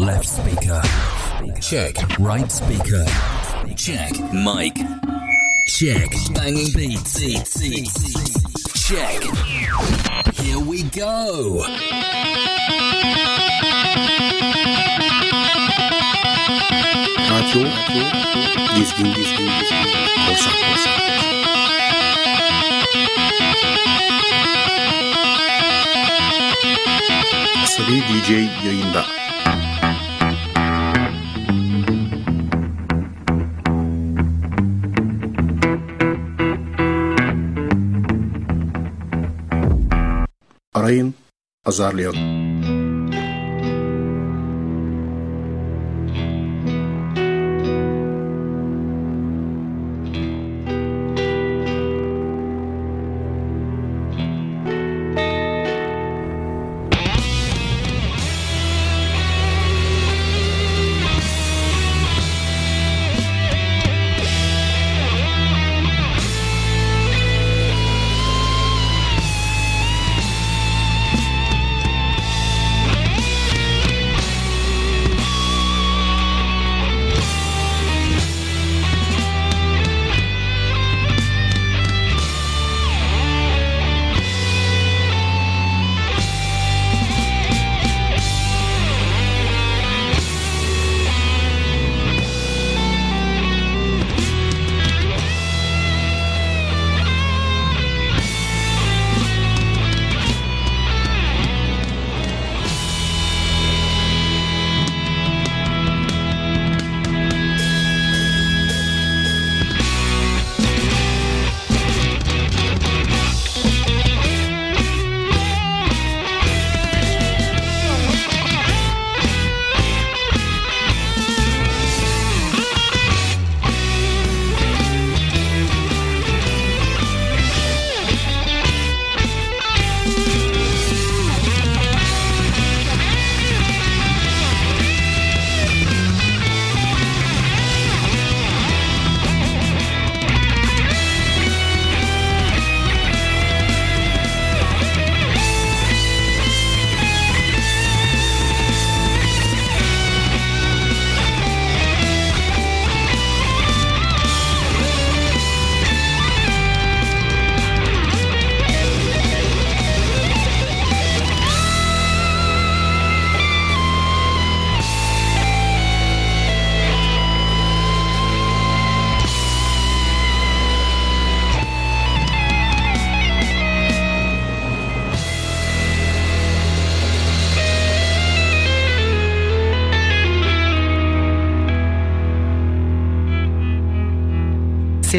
Left speaker. Check. Right speaker. Check. Mic. Check. Banging beats. Check. Here we go. DJ yayında. Arayın, azarlayalım.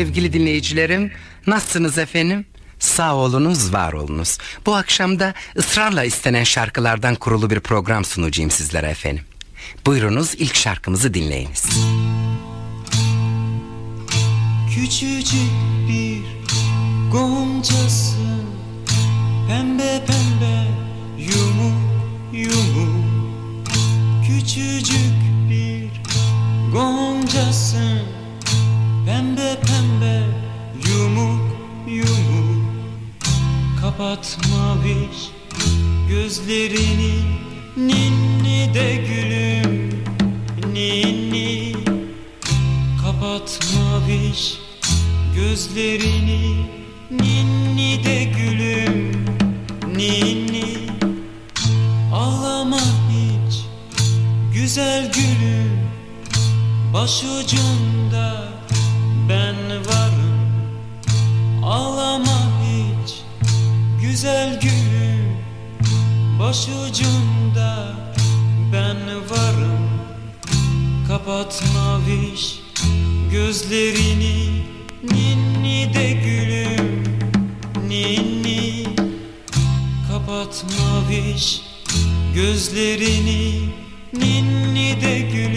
Sevgili dinleyicilerim, nasılsınız efendim? Sağ olunuz, var olunuz. Bu akşam da ısrarla istenen şarkılardan kurulu bir program sunacağım sizlere efendim. Buyurunuz ilk şarkımızı dinleyiniz. Küçücük bir goncasın Pembe pembe yumuk yumuk Küçücük bir goncasın Pembe pembe Kapatma bir gözlerini. Ninni de gülüm ninni. Kapatma bir gözlerini. Ninni de gülüm ninni. Ağlama hiç güzel gülüm. Başucunda Başucunda ben varım. Kapatma viş gözlerini. Ninni de gülüm ninni. Kapatma viş gözlerini. Ninni de gülüm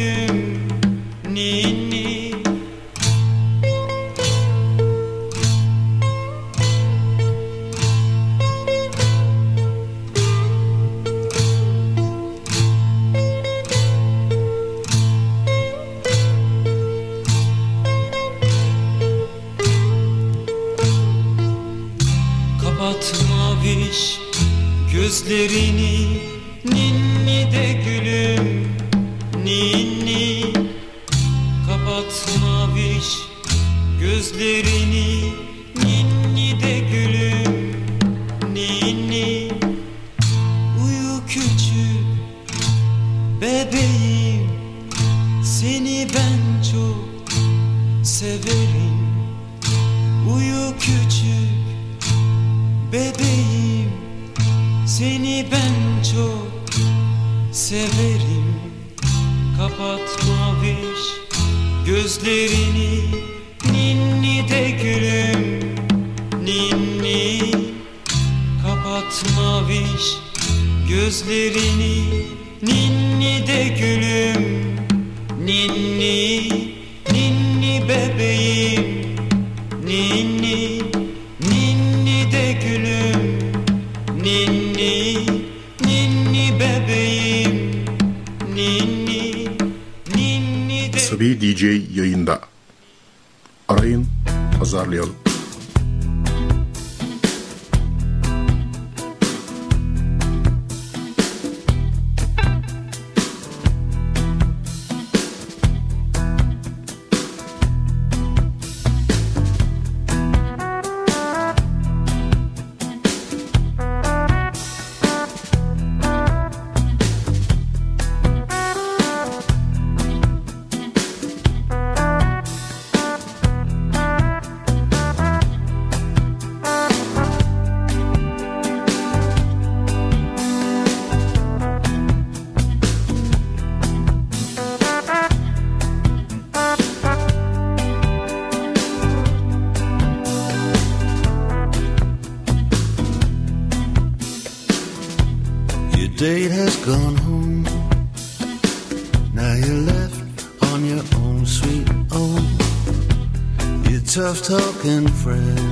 of talking friends.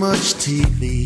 Much TV,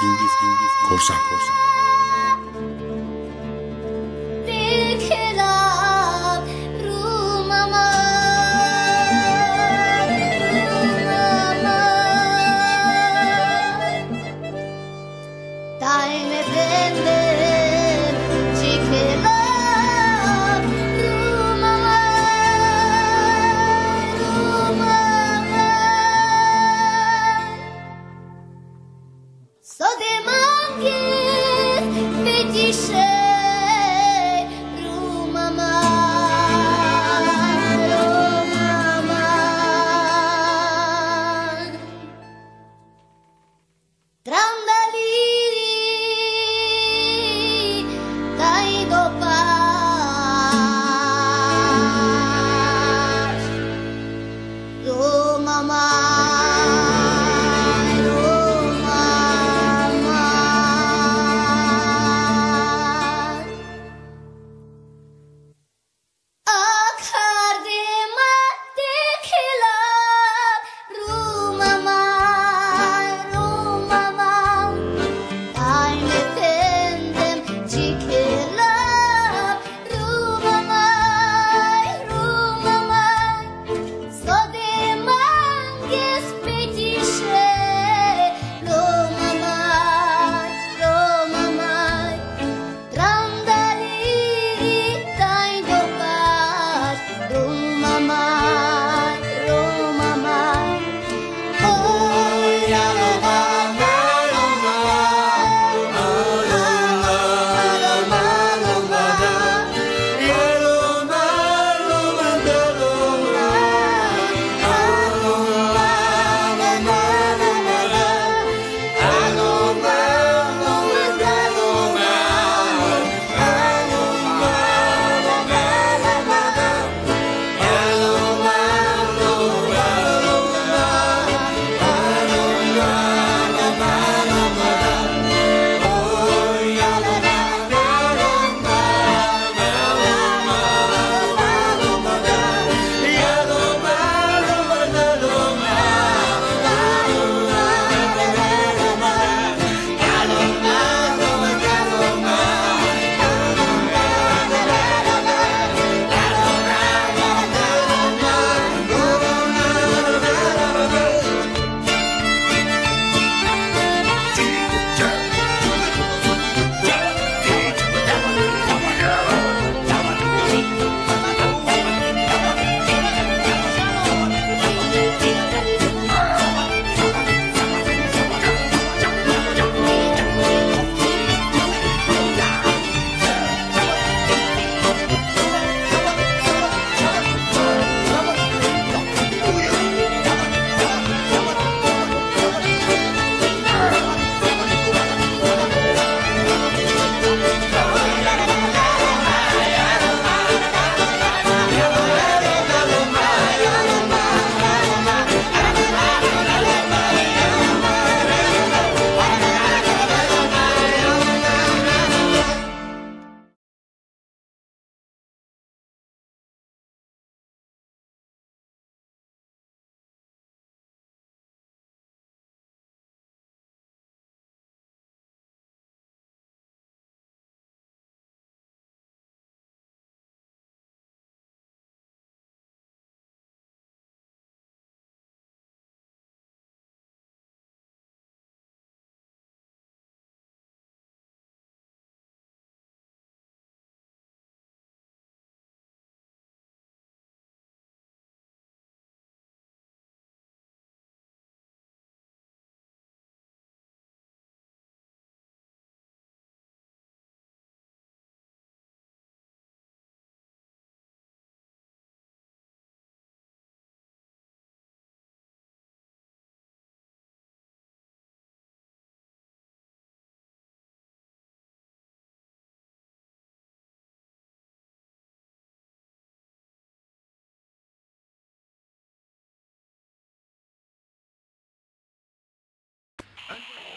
Guinguis.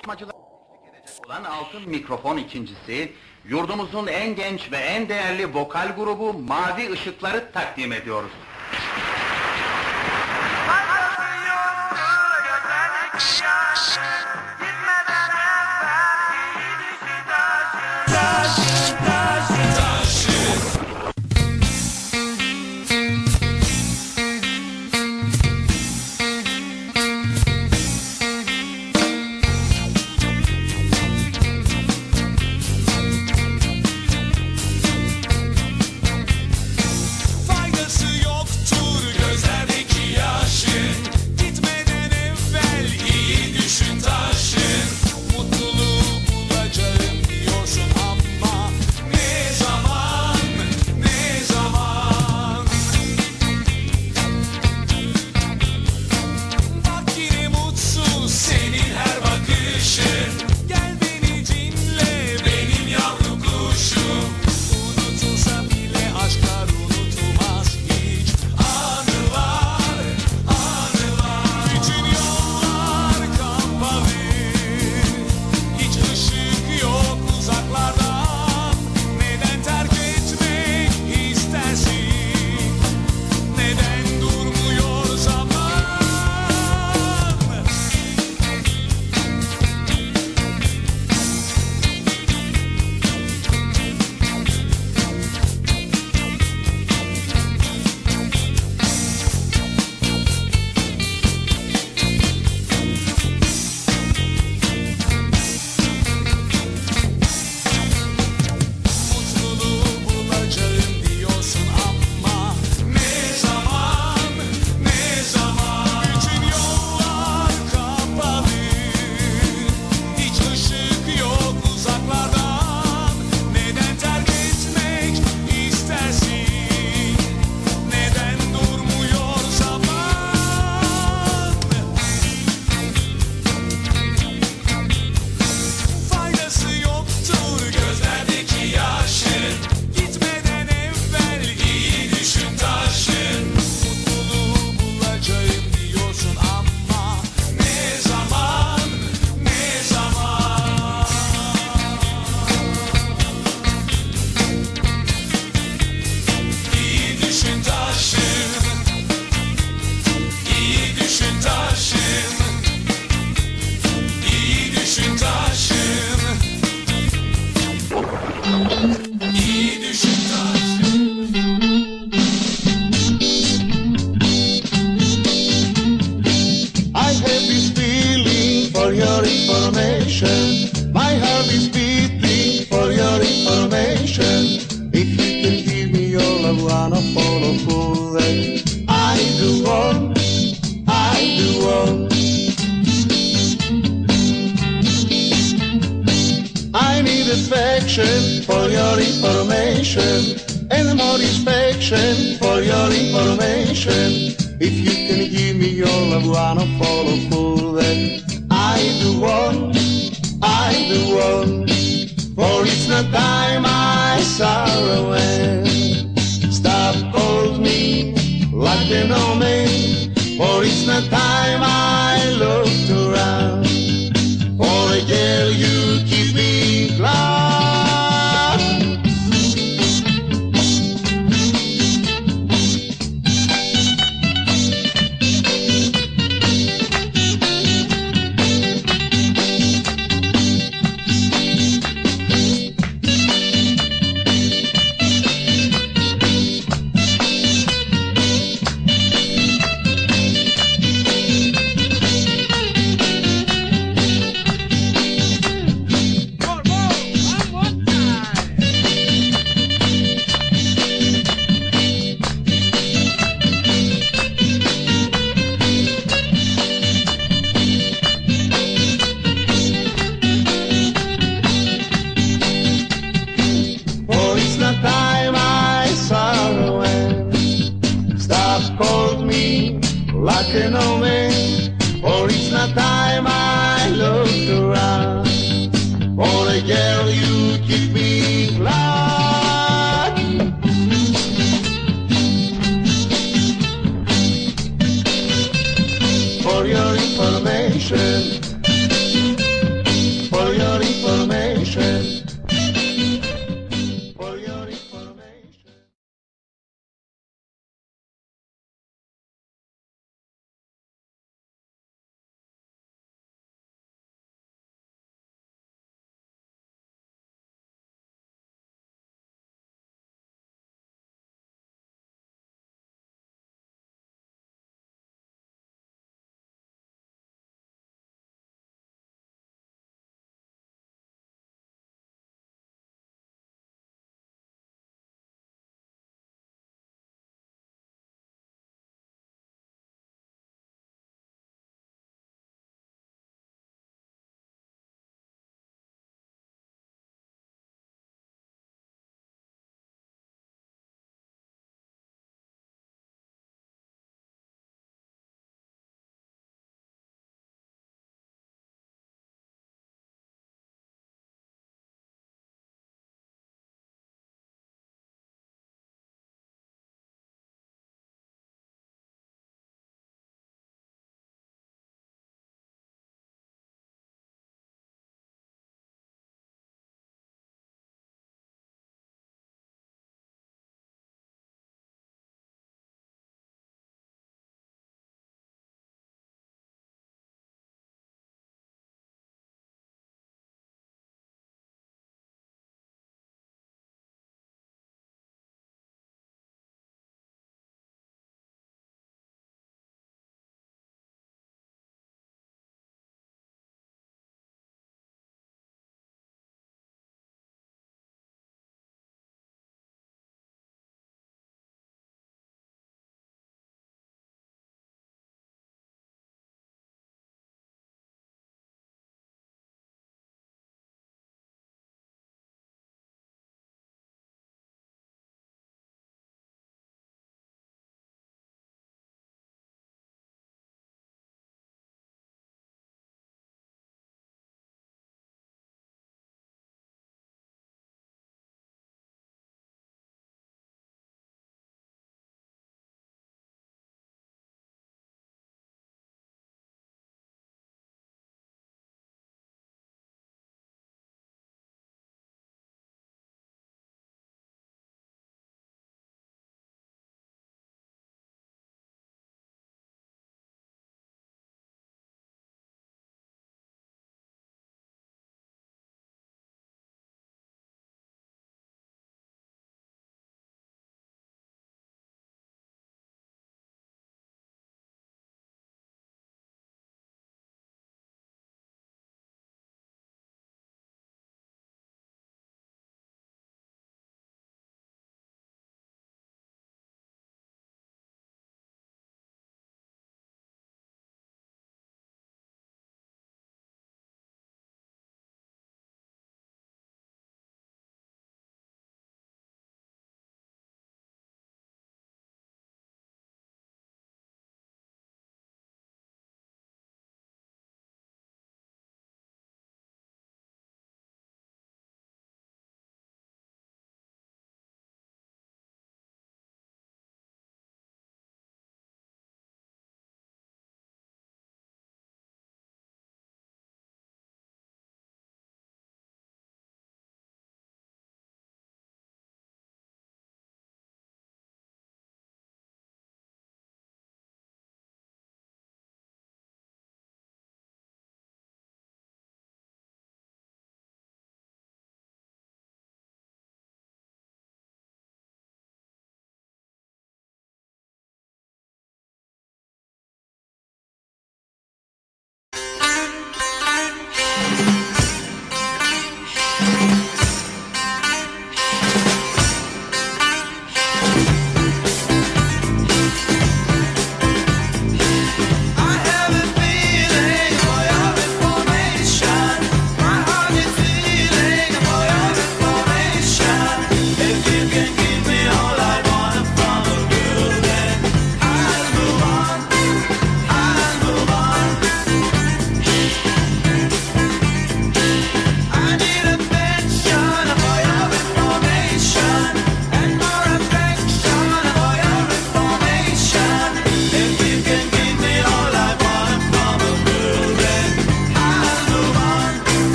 Açmacılar olan Altın Mikrofon ikincisi, yurdumuzun en genç ve en değerli vokal grubu Mavi Işıkları takdim ediyoruz.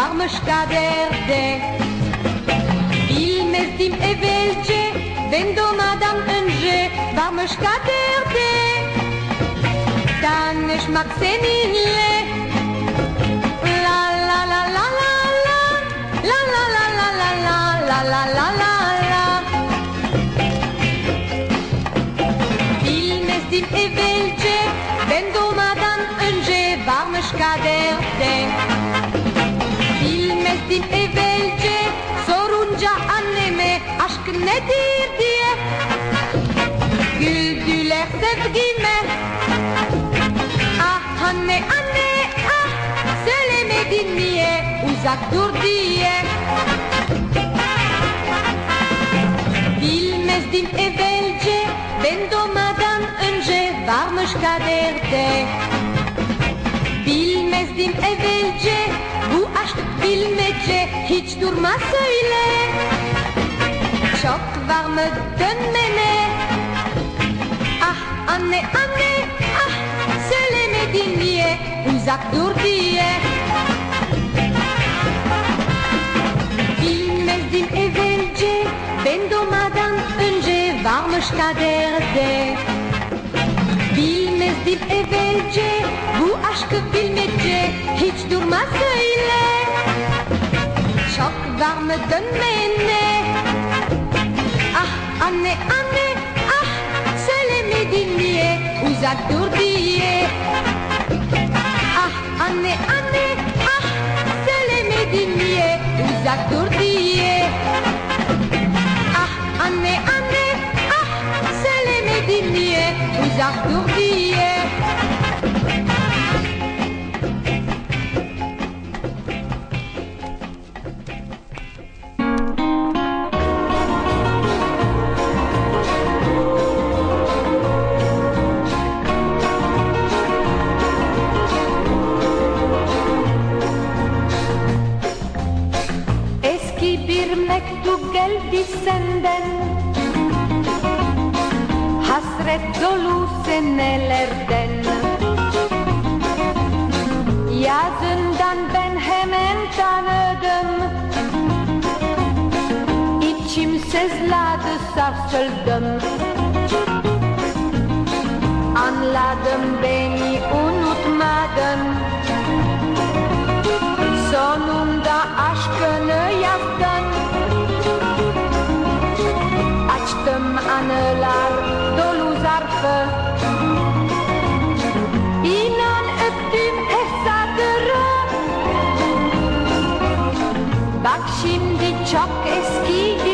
כבר משתדר זה. Ils m'estiment et velche, vendo madame unge, war משתדר זה. Dann ich mag seninle, la la la la la la, la la la la la la la la la la la. Ils m'estiment et velche, vendo madame unge, war משתדר זה. Nedir diye. Güldüler sevgime. Ah anne anne ah söylemedin niye? Uzak dur diye. Bilmezdim evvelce ben doğmadan önce varmış kaderde. Bilmezdim evvelce bu aşk bilmece hiç durma söyle Çok var mı dönmene? Ah anne anne ah söylemedin niye? Uzak dur diye. Bilmezdim evvelce ben doğmadan önce varmış kaderde. Bilmezdim evvelce bu aşkı bilmece hiç durma söyle Çok var mı dönmene Amenez, amenez, ah, c'est les médiniers, vous attourdillez. Ah, amenez, amenez, ah, c'est les médiniers, vous attourdillez. Ah, amenez, amenez, ah, c'est les médiniers, vous attourdillez. Geldi senden. Hasret dolu senelerden. Yazından ben hemen tanıdım. İçim sızladı sarsıldım. Anladım beni unutmadın dăm anălar, dolu zarfă. İnan öptüm ehzadırı. Bak şimdi çok eskiydi.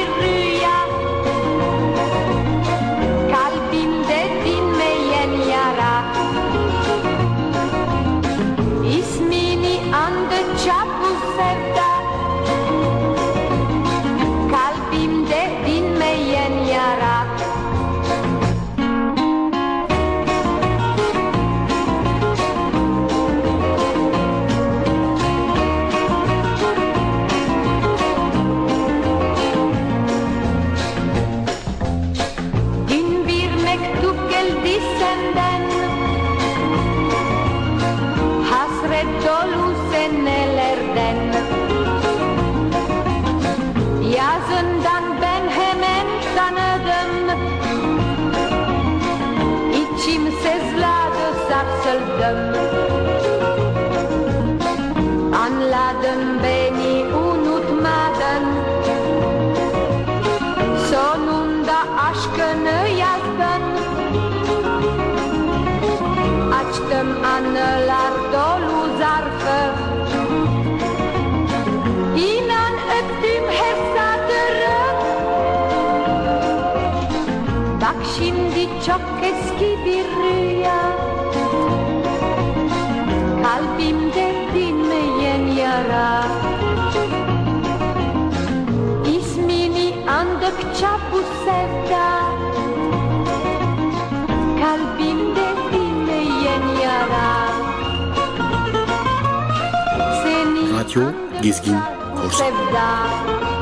Tokyo Gezgin Korsan.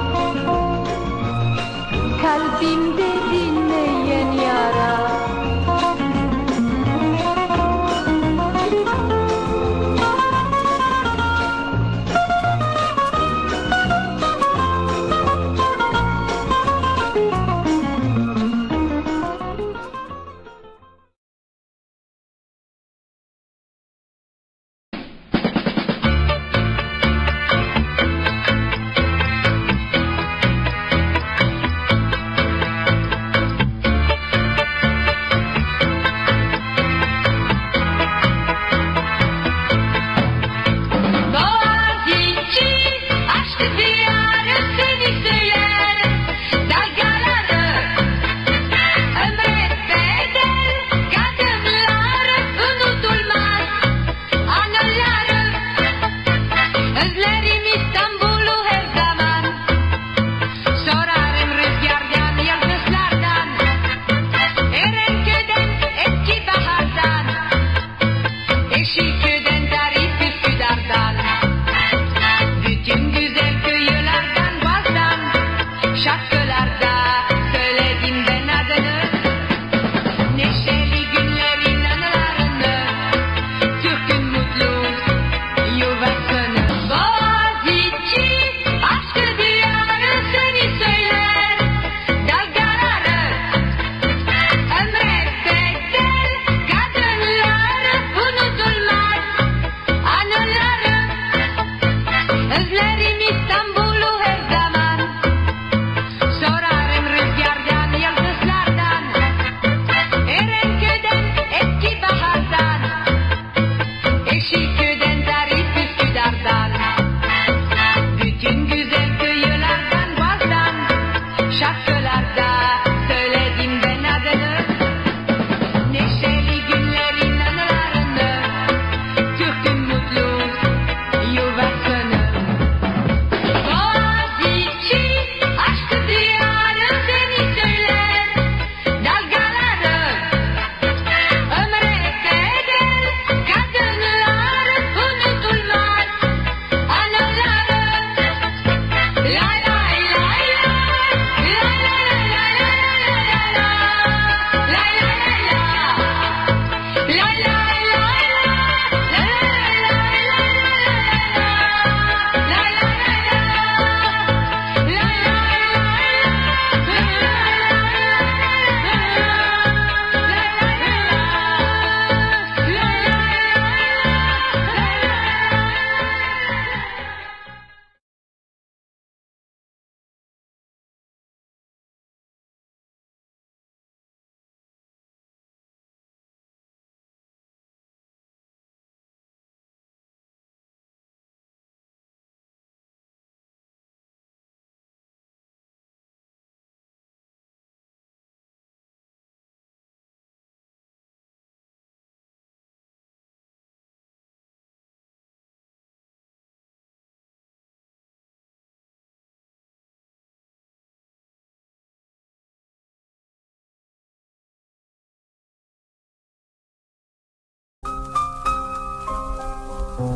Canım,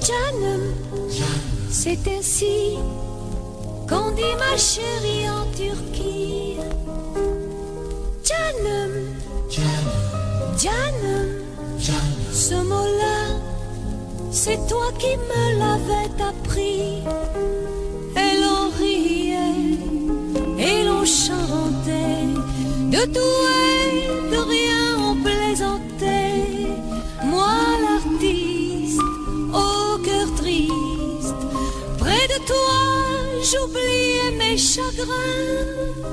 canım, c'est ainsi qu'on dit ma chérie en Turquie. Canım, canım, canım, ce mot-là, c'est toi qui me l'avais appris. De tout et de rien on plaisantait. Moi l'artiste, au cœur triste, près de toi j'oubliais mes chagrins.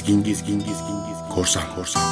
Gezgin, gezgin, gezgin, gezgin, korsan, korsan,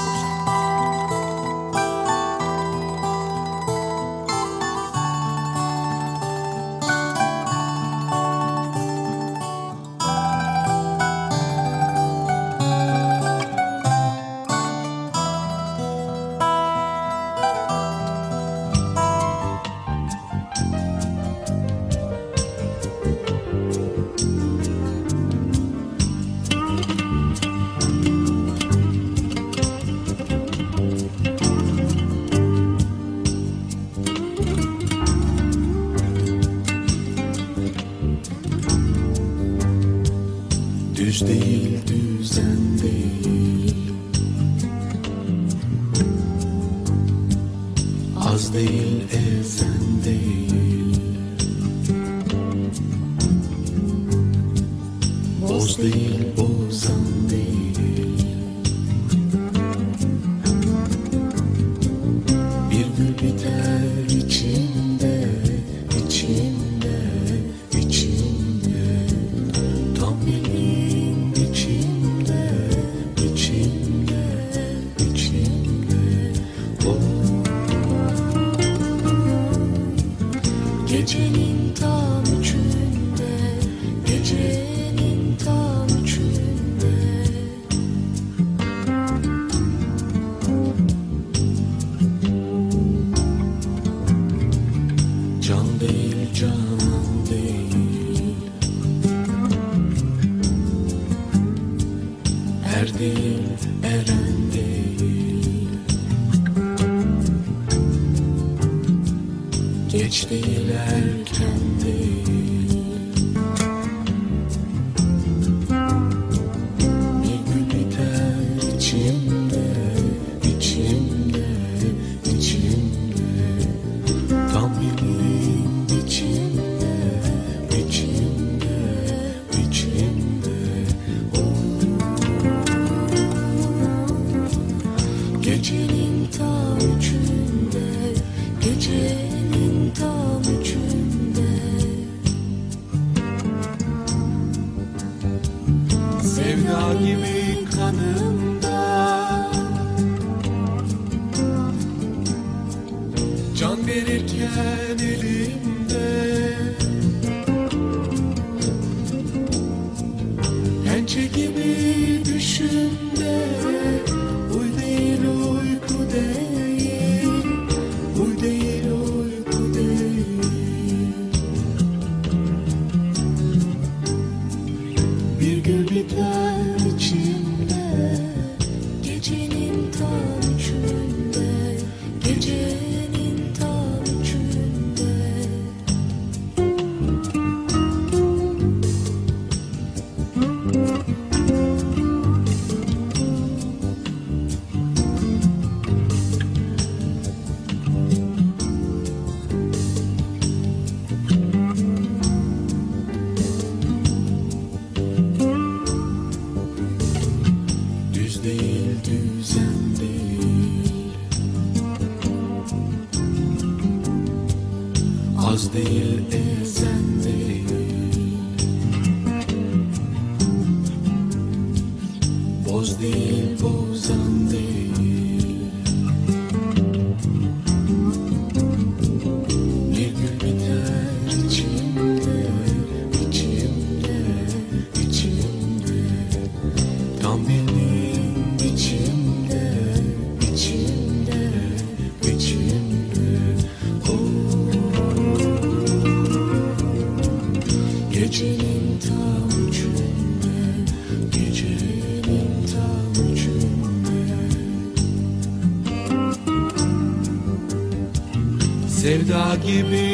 gibi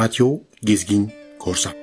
Radyo Gezgin Korsan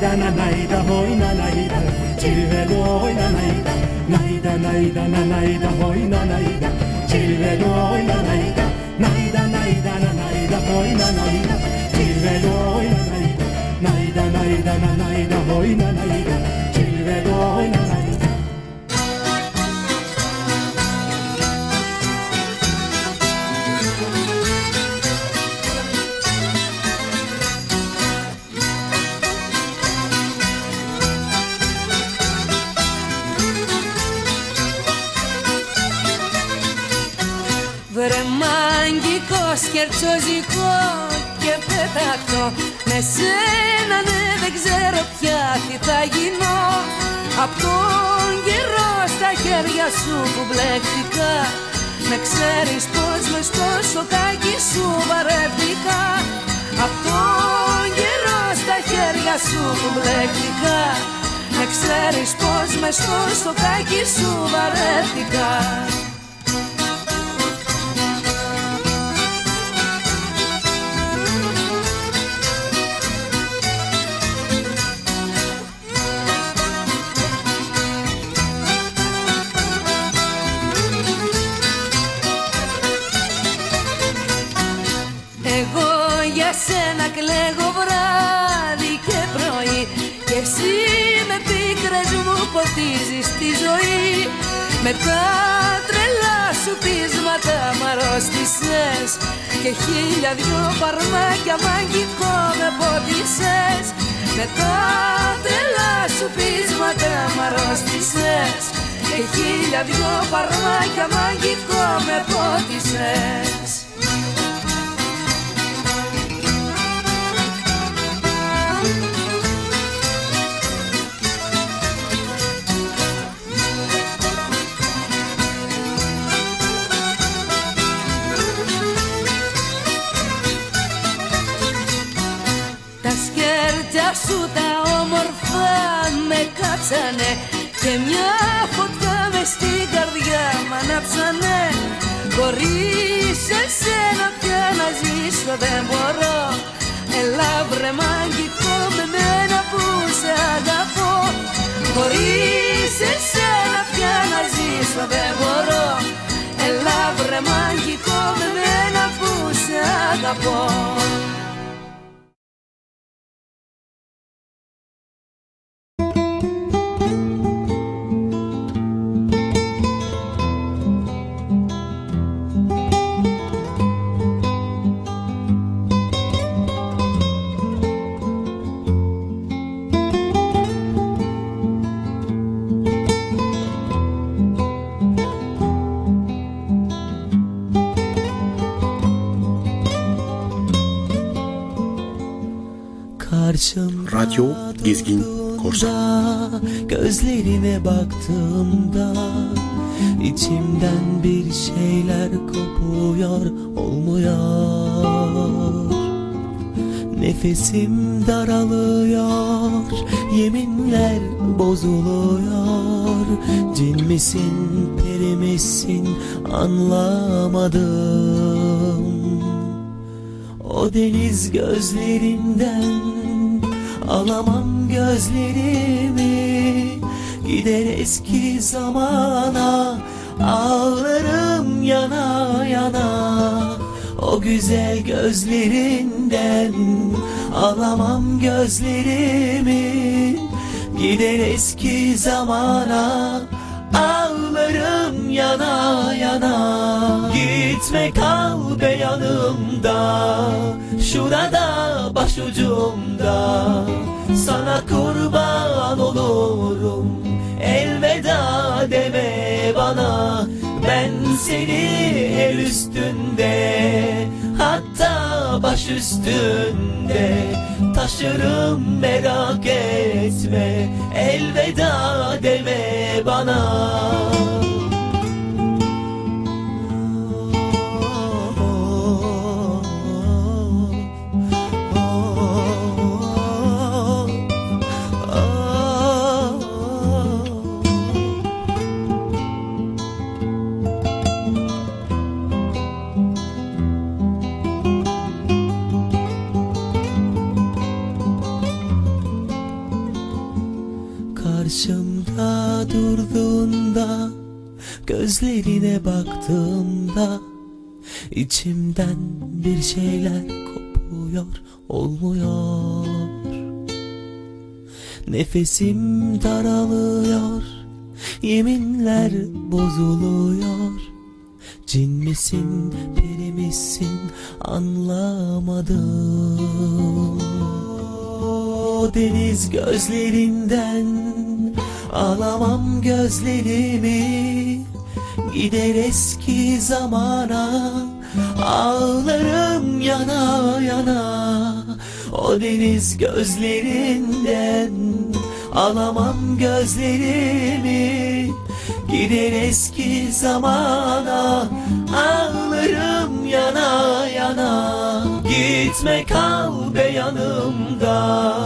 da na nay hoy na nay da Cilveli oy na nay da Nay na nay hoy na nay da Cilveli oy na nay da Nay na nay hoy na nay da Cilveli oy na nay da Nay na nay hoy na nay da Cilveli oy na nay σκερτσοζικό και πεταχτό Με σένα ναι δεν ξέρω πια τι θα γίνω. Απ' τον καιρό στα χέρια σου που μπλέκτηκα Με ξέρεις πως μες στο σοκάκι σου βαρέθηκα. Απ' τον καιρό στα χέρια σου που μπλέκτηκα Με ξέρεις πως μες στο σοκάκι σου βαρέθηκα μου ποτίζεις τη ζωή. Με τα τρελά σου πείσματα μ' αρρώστησες Και χίλια δυο παρμάκια μαγικό με πότισες. Με τα τρελά σου πείσματα μ' αρρώστησες Και χίλια δυο παρμάκια μαγικό με πότισες και μια φωτιά μες στην καρδιά μ' ανάψανε. Χωρίς εσένα πια να ζήσω δεν μπορώ. Έλα βρε μαγικό με μένα που σε αγαπώ. Χωρίς εσένα πια να ζήσω δεν μπορώ. Έλα βρε μαγικό με μένα που σε αγαπώ. Gözlerine baktığımda içimden bir şeyler kopuyor olmuyor. Nefesim daralıyor Yeminler bozuluyor. Cin misin peri misin anlamadım. O deniz gözlerinden Alamam gözlerimi Gider eski zamana Ağlarım yana yana. O güzel gözlerinden Alamam gözlerimi. Gider eski zamana Ağlarım yana yana. Gitme kal be yanımda Şurada başucumda. Sana kurban olurum Elveda deme bana Ben seni el üstünde Hatta baş üstünde Taşırım merak etme. Elveda deme bana Gözlerine baktığımda içimden bir şeyler kopuyor olmuyor. Nefesim daralıyor Yeminler bozuluyor. Cin misin peri misin anlamadım. Deniz gözlerinden Alamam gözlerimi Gider eski zamana Ağlarım yana yana. O deniz gözlerinden Alamam gözlerimi. Gider eski zamana Ağlarım yana yana. Gitme kal be yanımda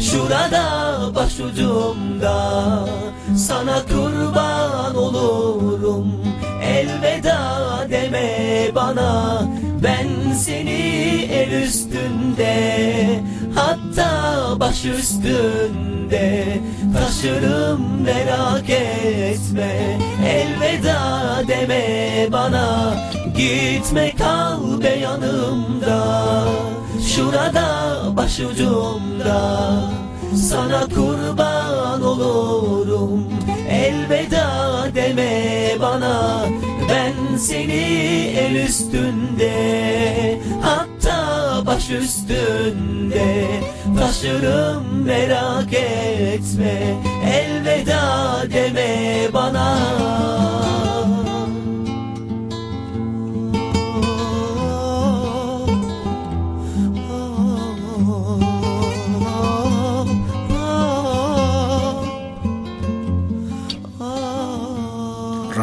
Şurada başucumda. Sana kurban olurum Elveda deme bana. Ben seni el üstünde Hatta baş üstünde Taşırım merak etme. Elveda deme bana. Gitme kal be yanımda. Şurada başucumda. Sana kurban olurum Elveda deme bana. Ben seni el üstünde Hatta baş üstünde Taşırım merak etme. Elveda deme bana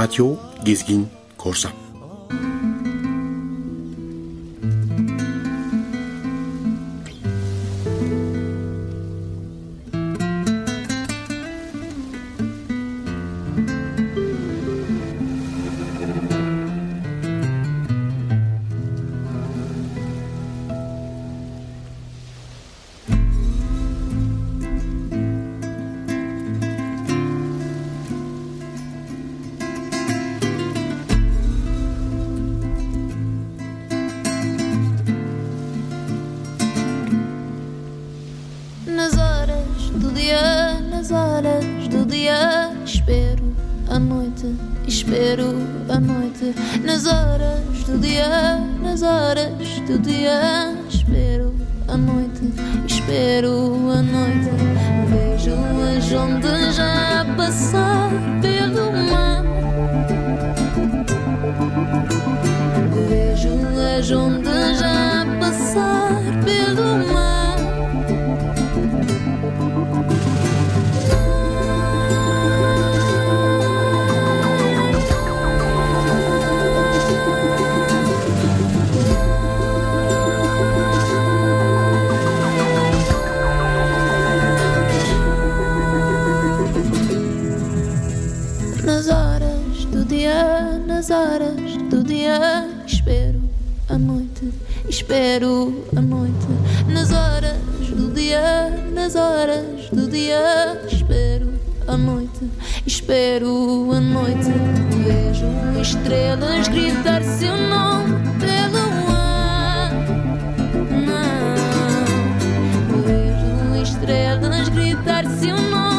Radyo Gezgin Korsan noite. Nas horas do dia, nas horas do dia. Espero a noite, espero a noite. Vejo as ondas já passar pelo mar. Vejo as ondas já passar pelo mar. Nas horas do dia, espero a noite, espero a noite. Nas horas do dia, nas horas do dia, espero a noite, espero a noite. Vejo estrelas gritar seu nome pelo ar. Não. Vejo estrelas gritar seu nome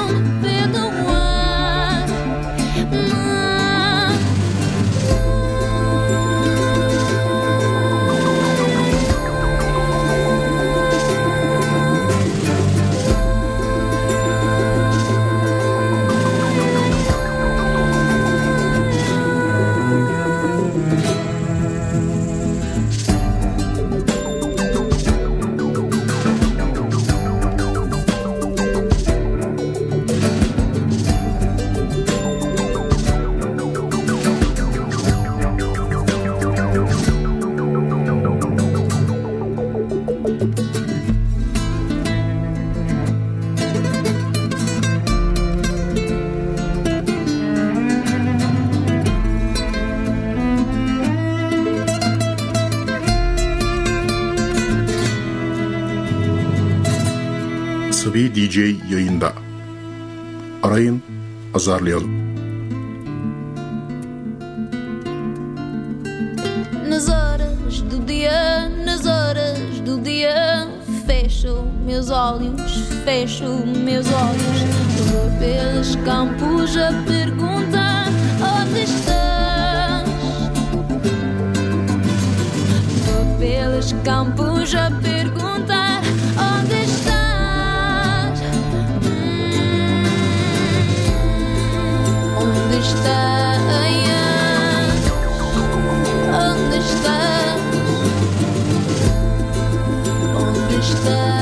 DJ yayında. Arayın, azarlayalım. Nas horas do dia, nas horas do dia, fecho meus olhos, fecho meus olhos. Vou pelos campos a perguntar onde estás. Vou pelos campos a perguntar Onde estás?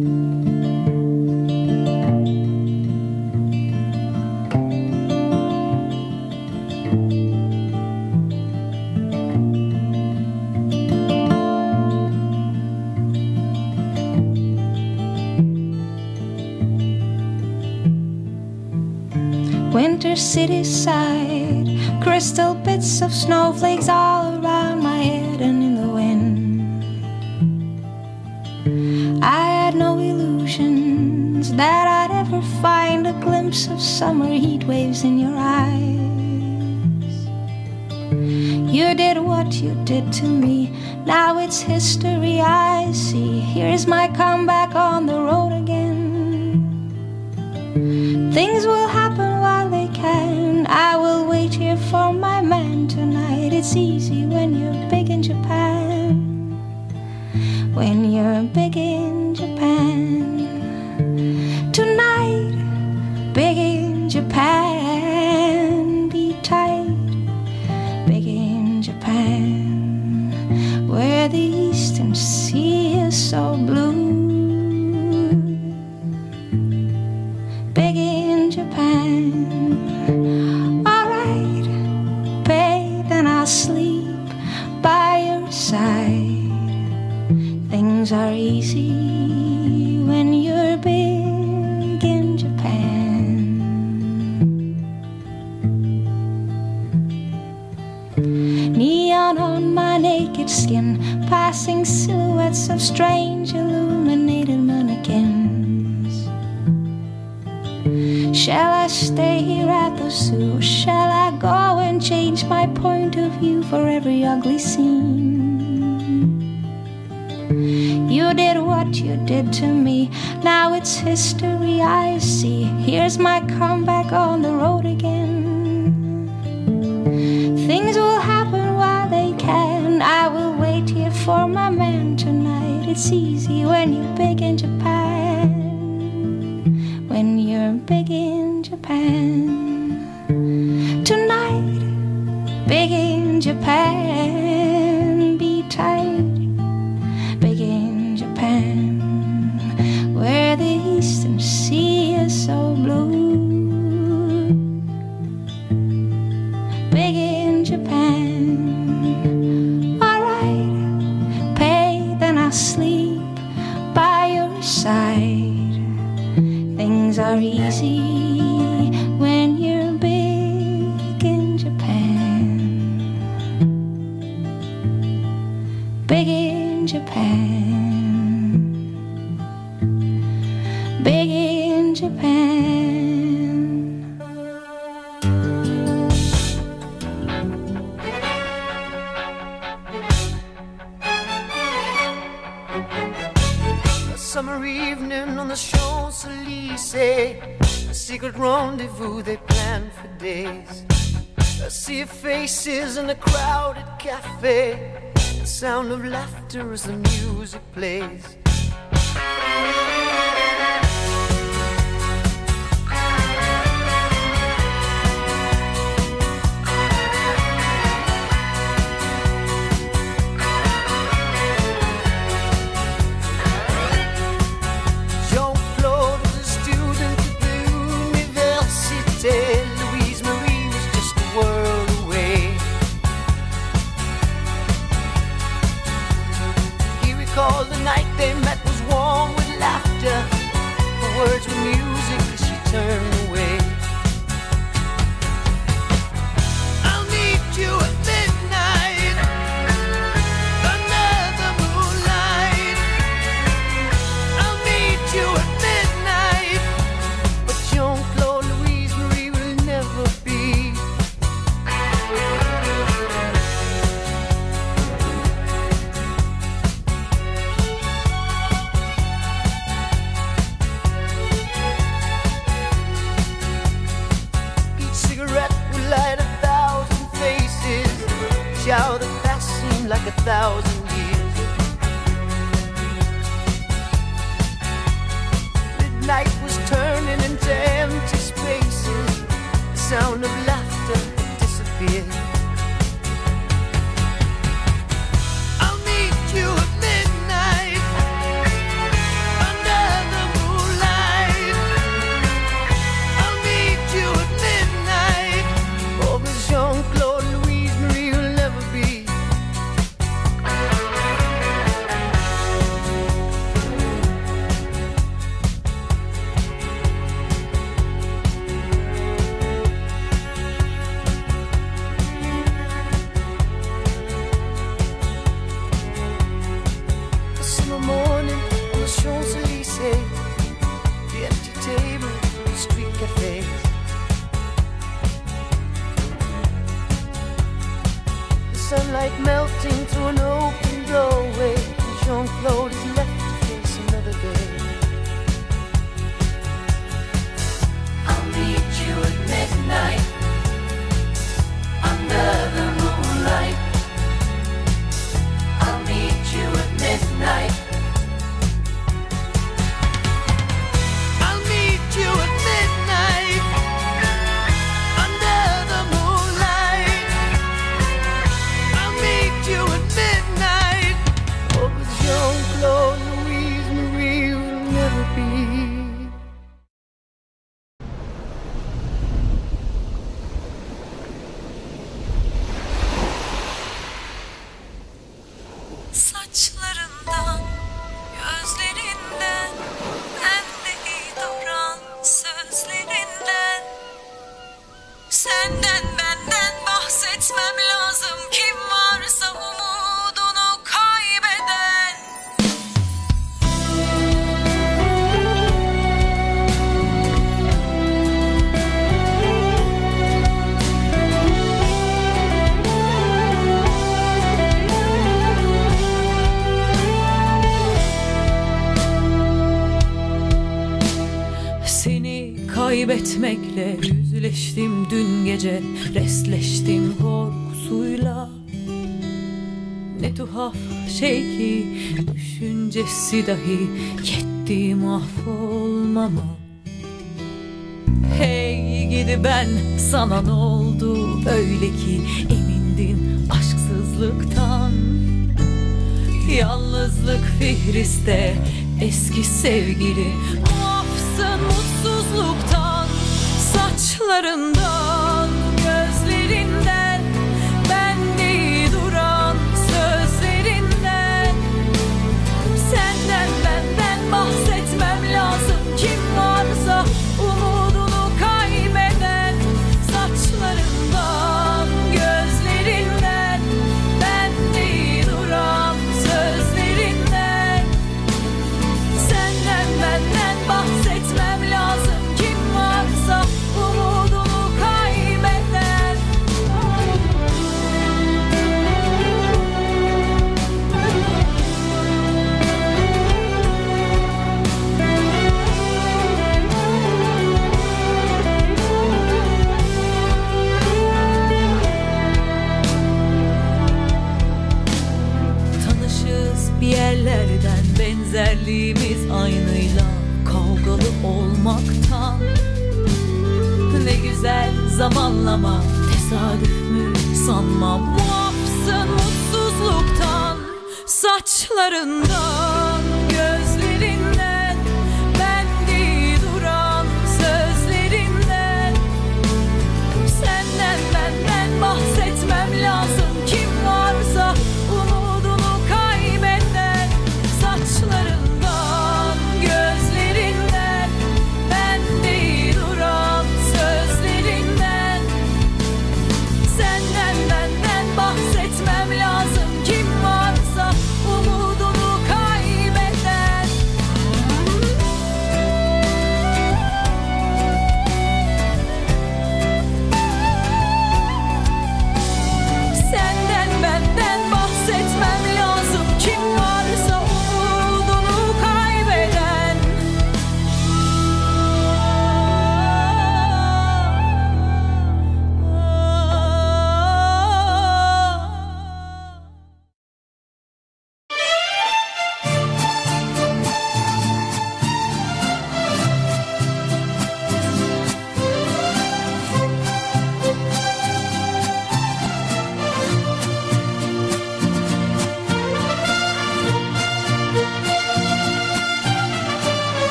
summer heat waves in your eyes. You did what you did to me, now it's history I see. Here's my comeback. things are easy. sound of laughter as the music plays. şey ki Düşüncesi dahi yetti mahvolmama. Hey gidi ben sana ne oldu? Öyle ki Emindin aşksızlıktan. Yalnızlık fihriste eski sevgili Muafsın mutsuzluktan. Saçlarında zamanlama tesadüf mü sanmam Muafsın mutsuzluktan Saçlarından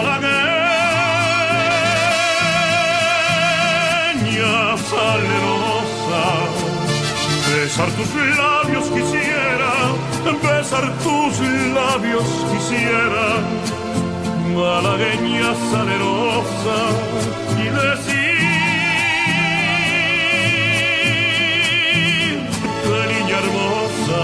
Malagueña salerosa, besar tus labios quisiera, besar tus labios quisiera, malagueña salerosa, y decir, niña hermosa,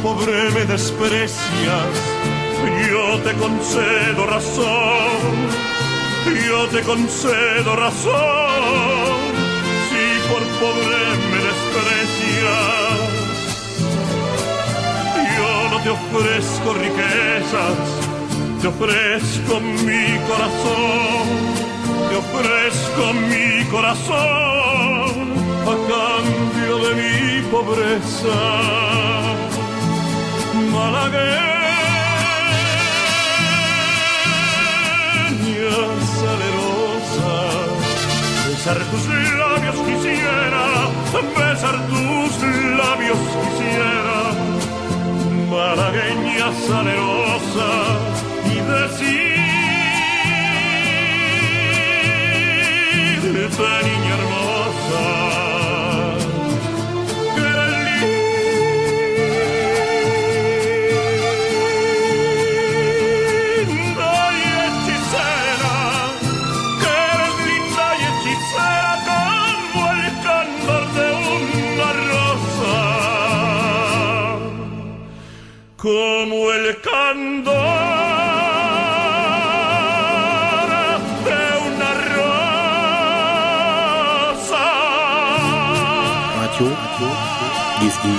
por pobre me desprecias, yo te concedo razón, yo te concedo razón. Si por pobre me desprecias, yo no te ofrezco riquezas, te ofrezco mi corazón, te ofrezco mi corazón. A cambio de mi pobreza. Malagueña salerosa, besar tus labios quisiera, besar tus labios quisiera, malagueña salerosa, y decirte niña hermosa, como el candor de una rosa. Radyo, radyo, gezgin,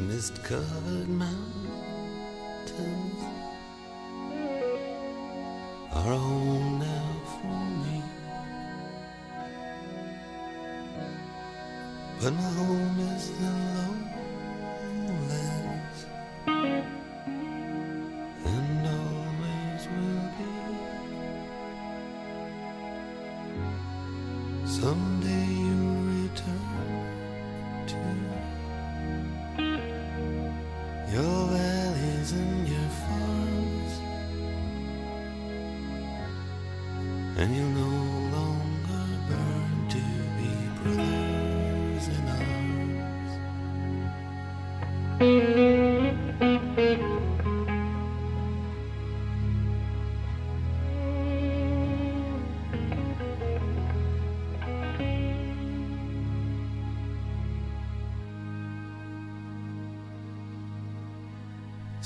mist covered mountains are home.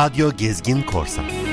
Radyo Gezgin Korsan.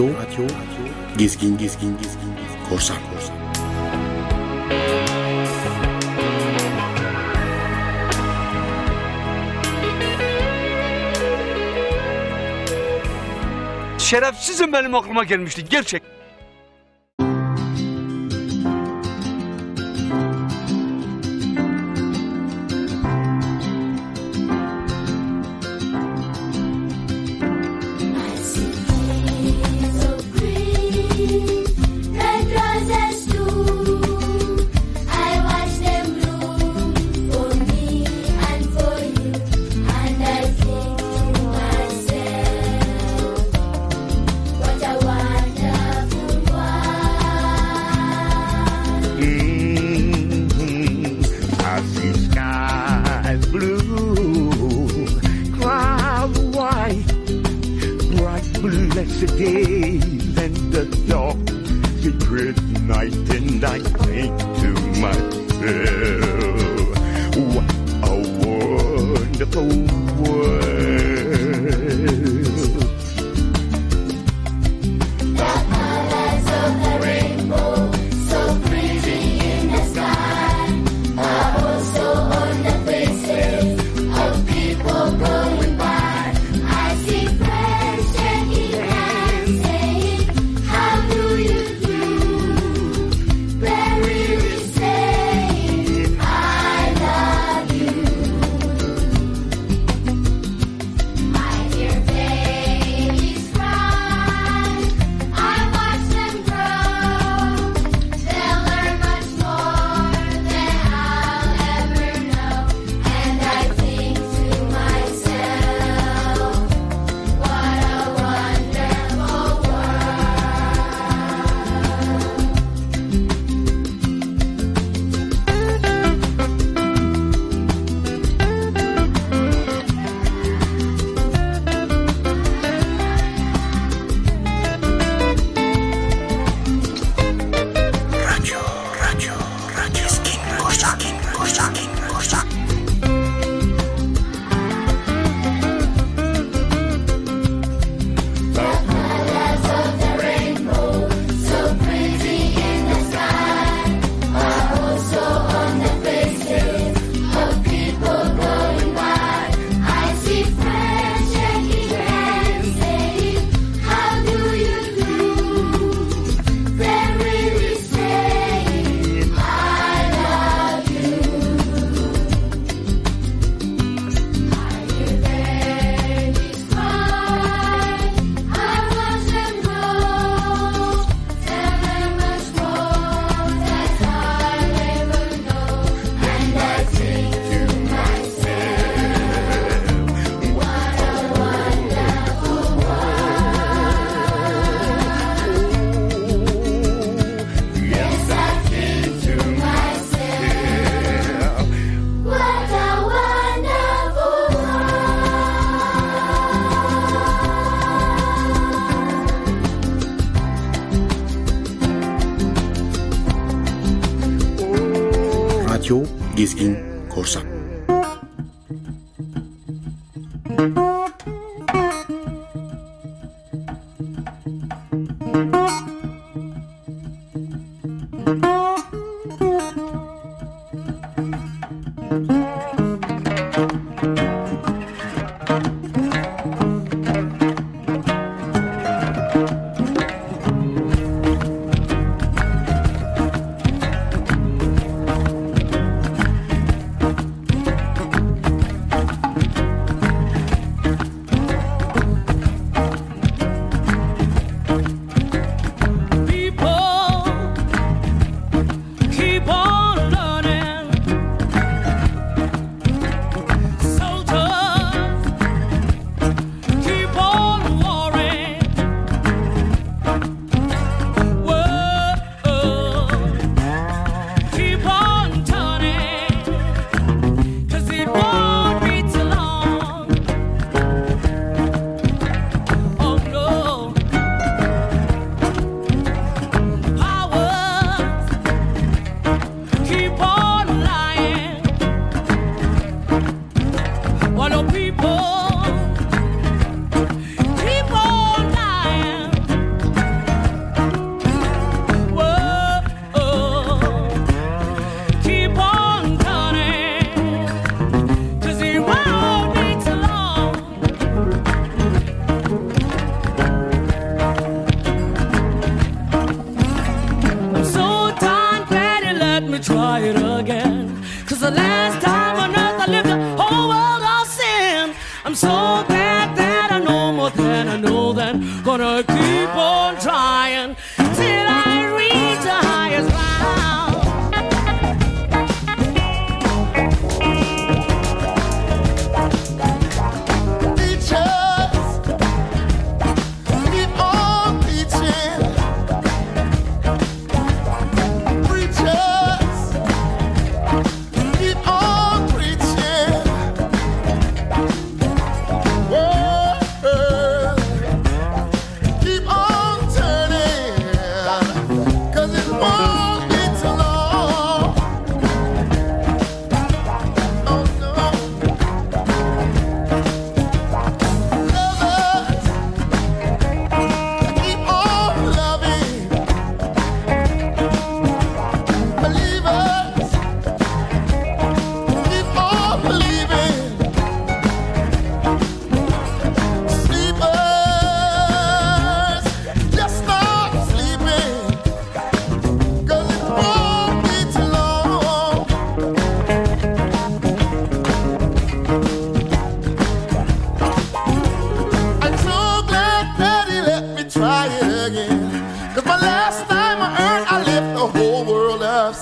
Radyo, Radyo, Gezgin, Gezgin, Gezgin, Korsan, Korsan. Şerefsizim benim aklıma gelmişti gerçek.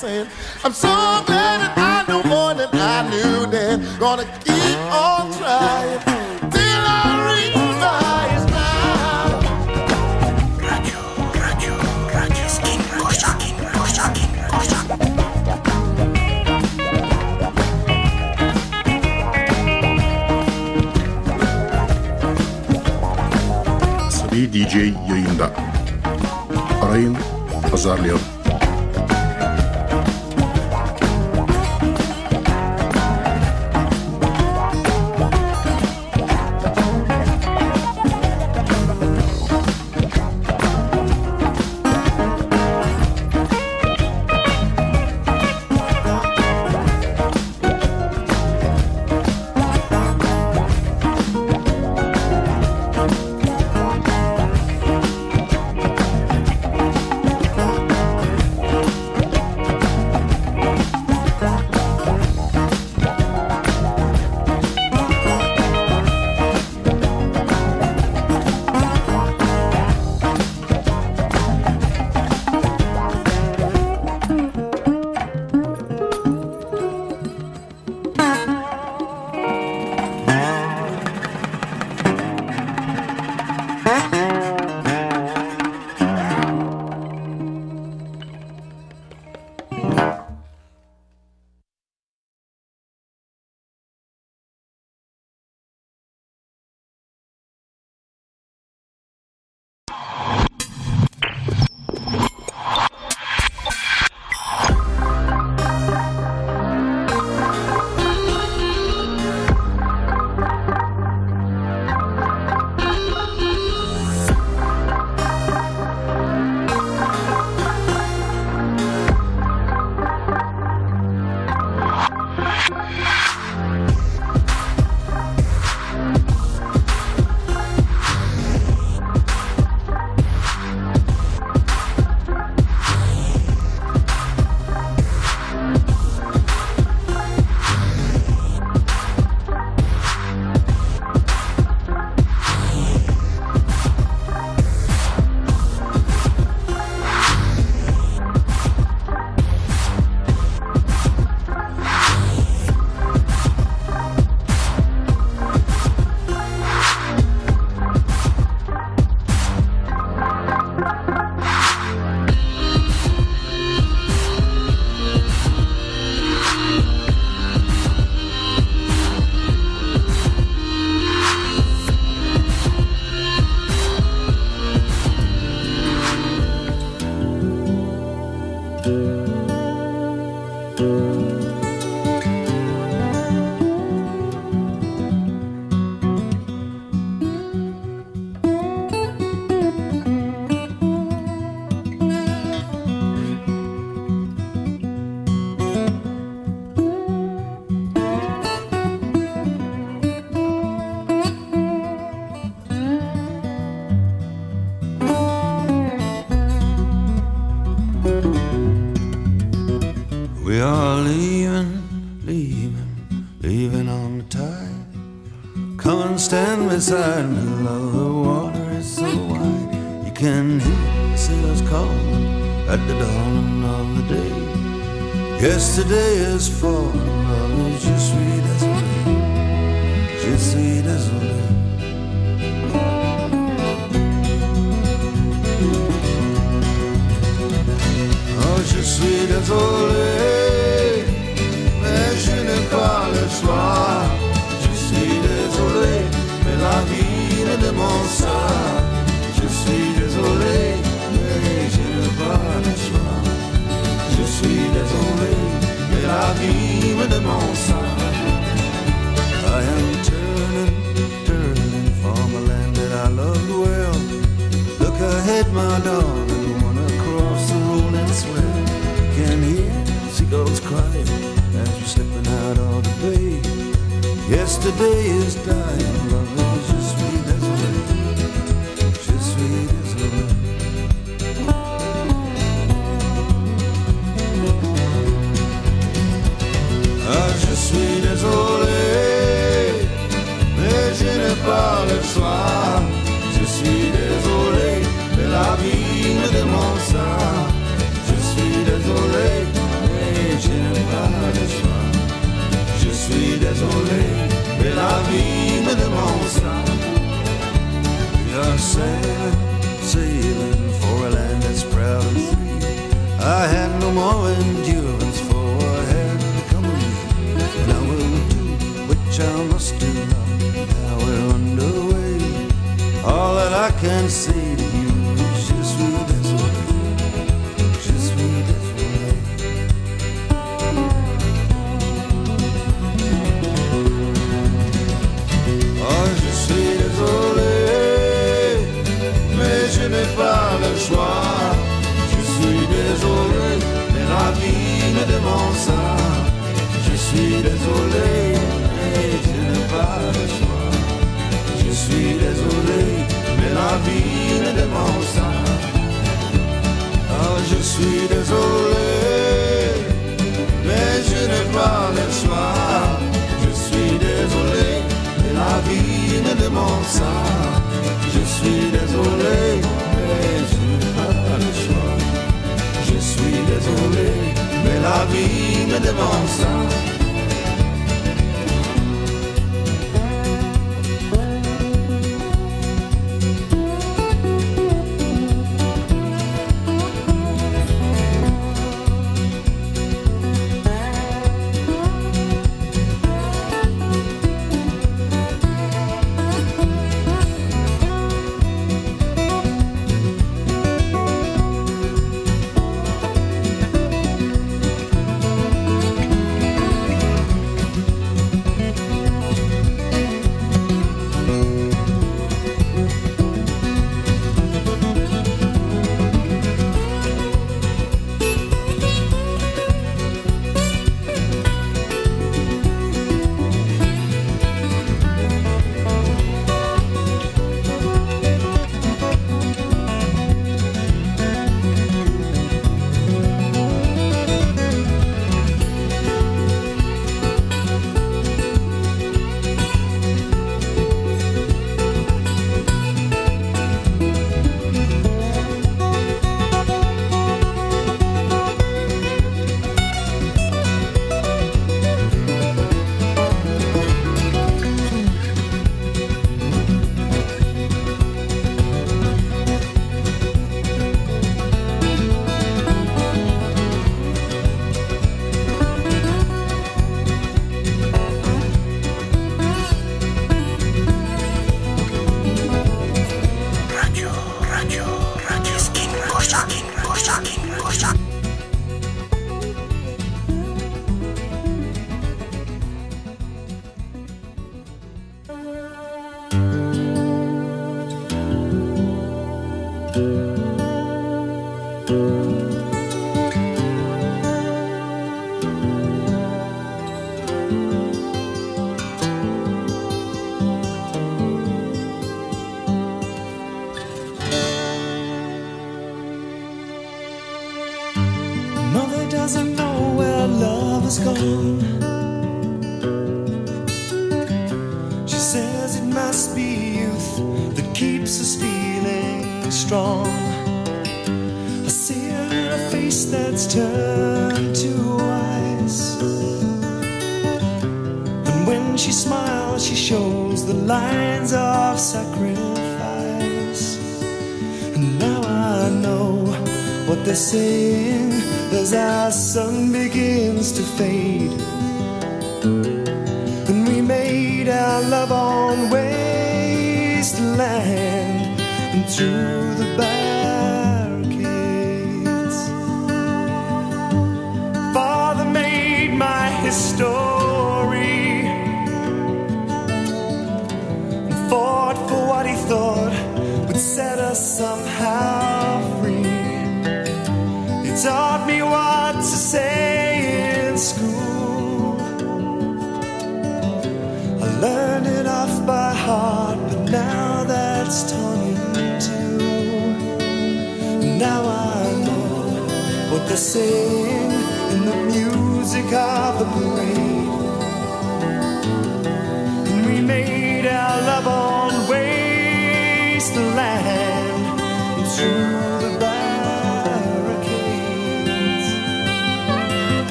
Saying, I'm so glad that I know more than I knew then. Gonna keep on trying till I my smile. Radio, radio, radio DJ yayında. Beside me, love. The water is so wide. You can hear the sailors calling at the dawning of the day. Yesterday is falling, love is just sweet lake, just sweet as a lake. Oh, je suis désolé, demande ça. Je suis désolé, mais je n'ai pas le choix. Je suis désolé, mais la vie me demande ça. I am turning, turning from a land that I loved well. Look ahead, my darling, wanna cross the rolling swell. Can hear seagulls crying as we're stepping out of the bay. Yesterday is dying, tollé, mais la vie me demande ça. You're sailing, sailing for a land that's proud and free. I had no more endurance for a head coming, and I will do what I must do now. Now we're underway. All that I can see. Je suis désolé, mais je n'ai pas le choix. Je suis désolé, mais la vie me demande ça. Je suis désolé, mais je n'ai pas le choix. Je suis désolé, mais la vie me demande ça. Je suis désolé, mais je n'ai pas le choix. Désolé, mais la vie me demande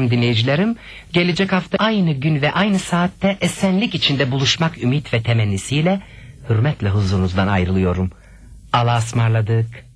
muhterem dinleyicilerim, gelecek hafta aynı gün ve aynı saatte esenlik içinde buluşmak ümit ve temennisiyle hürmetle huzurunuzdan ayrılıyorum. Allah'a ısmarladık.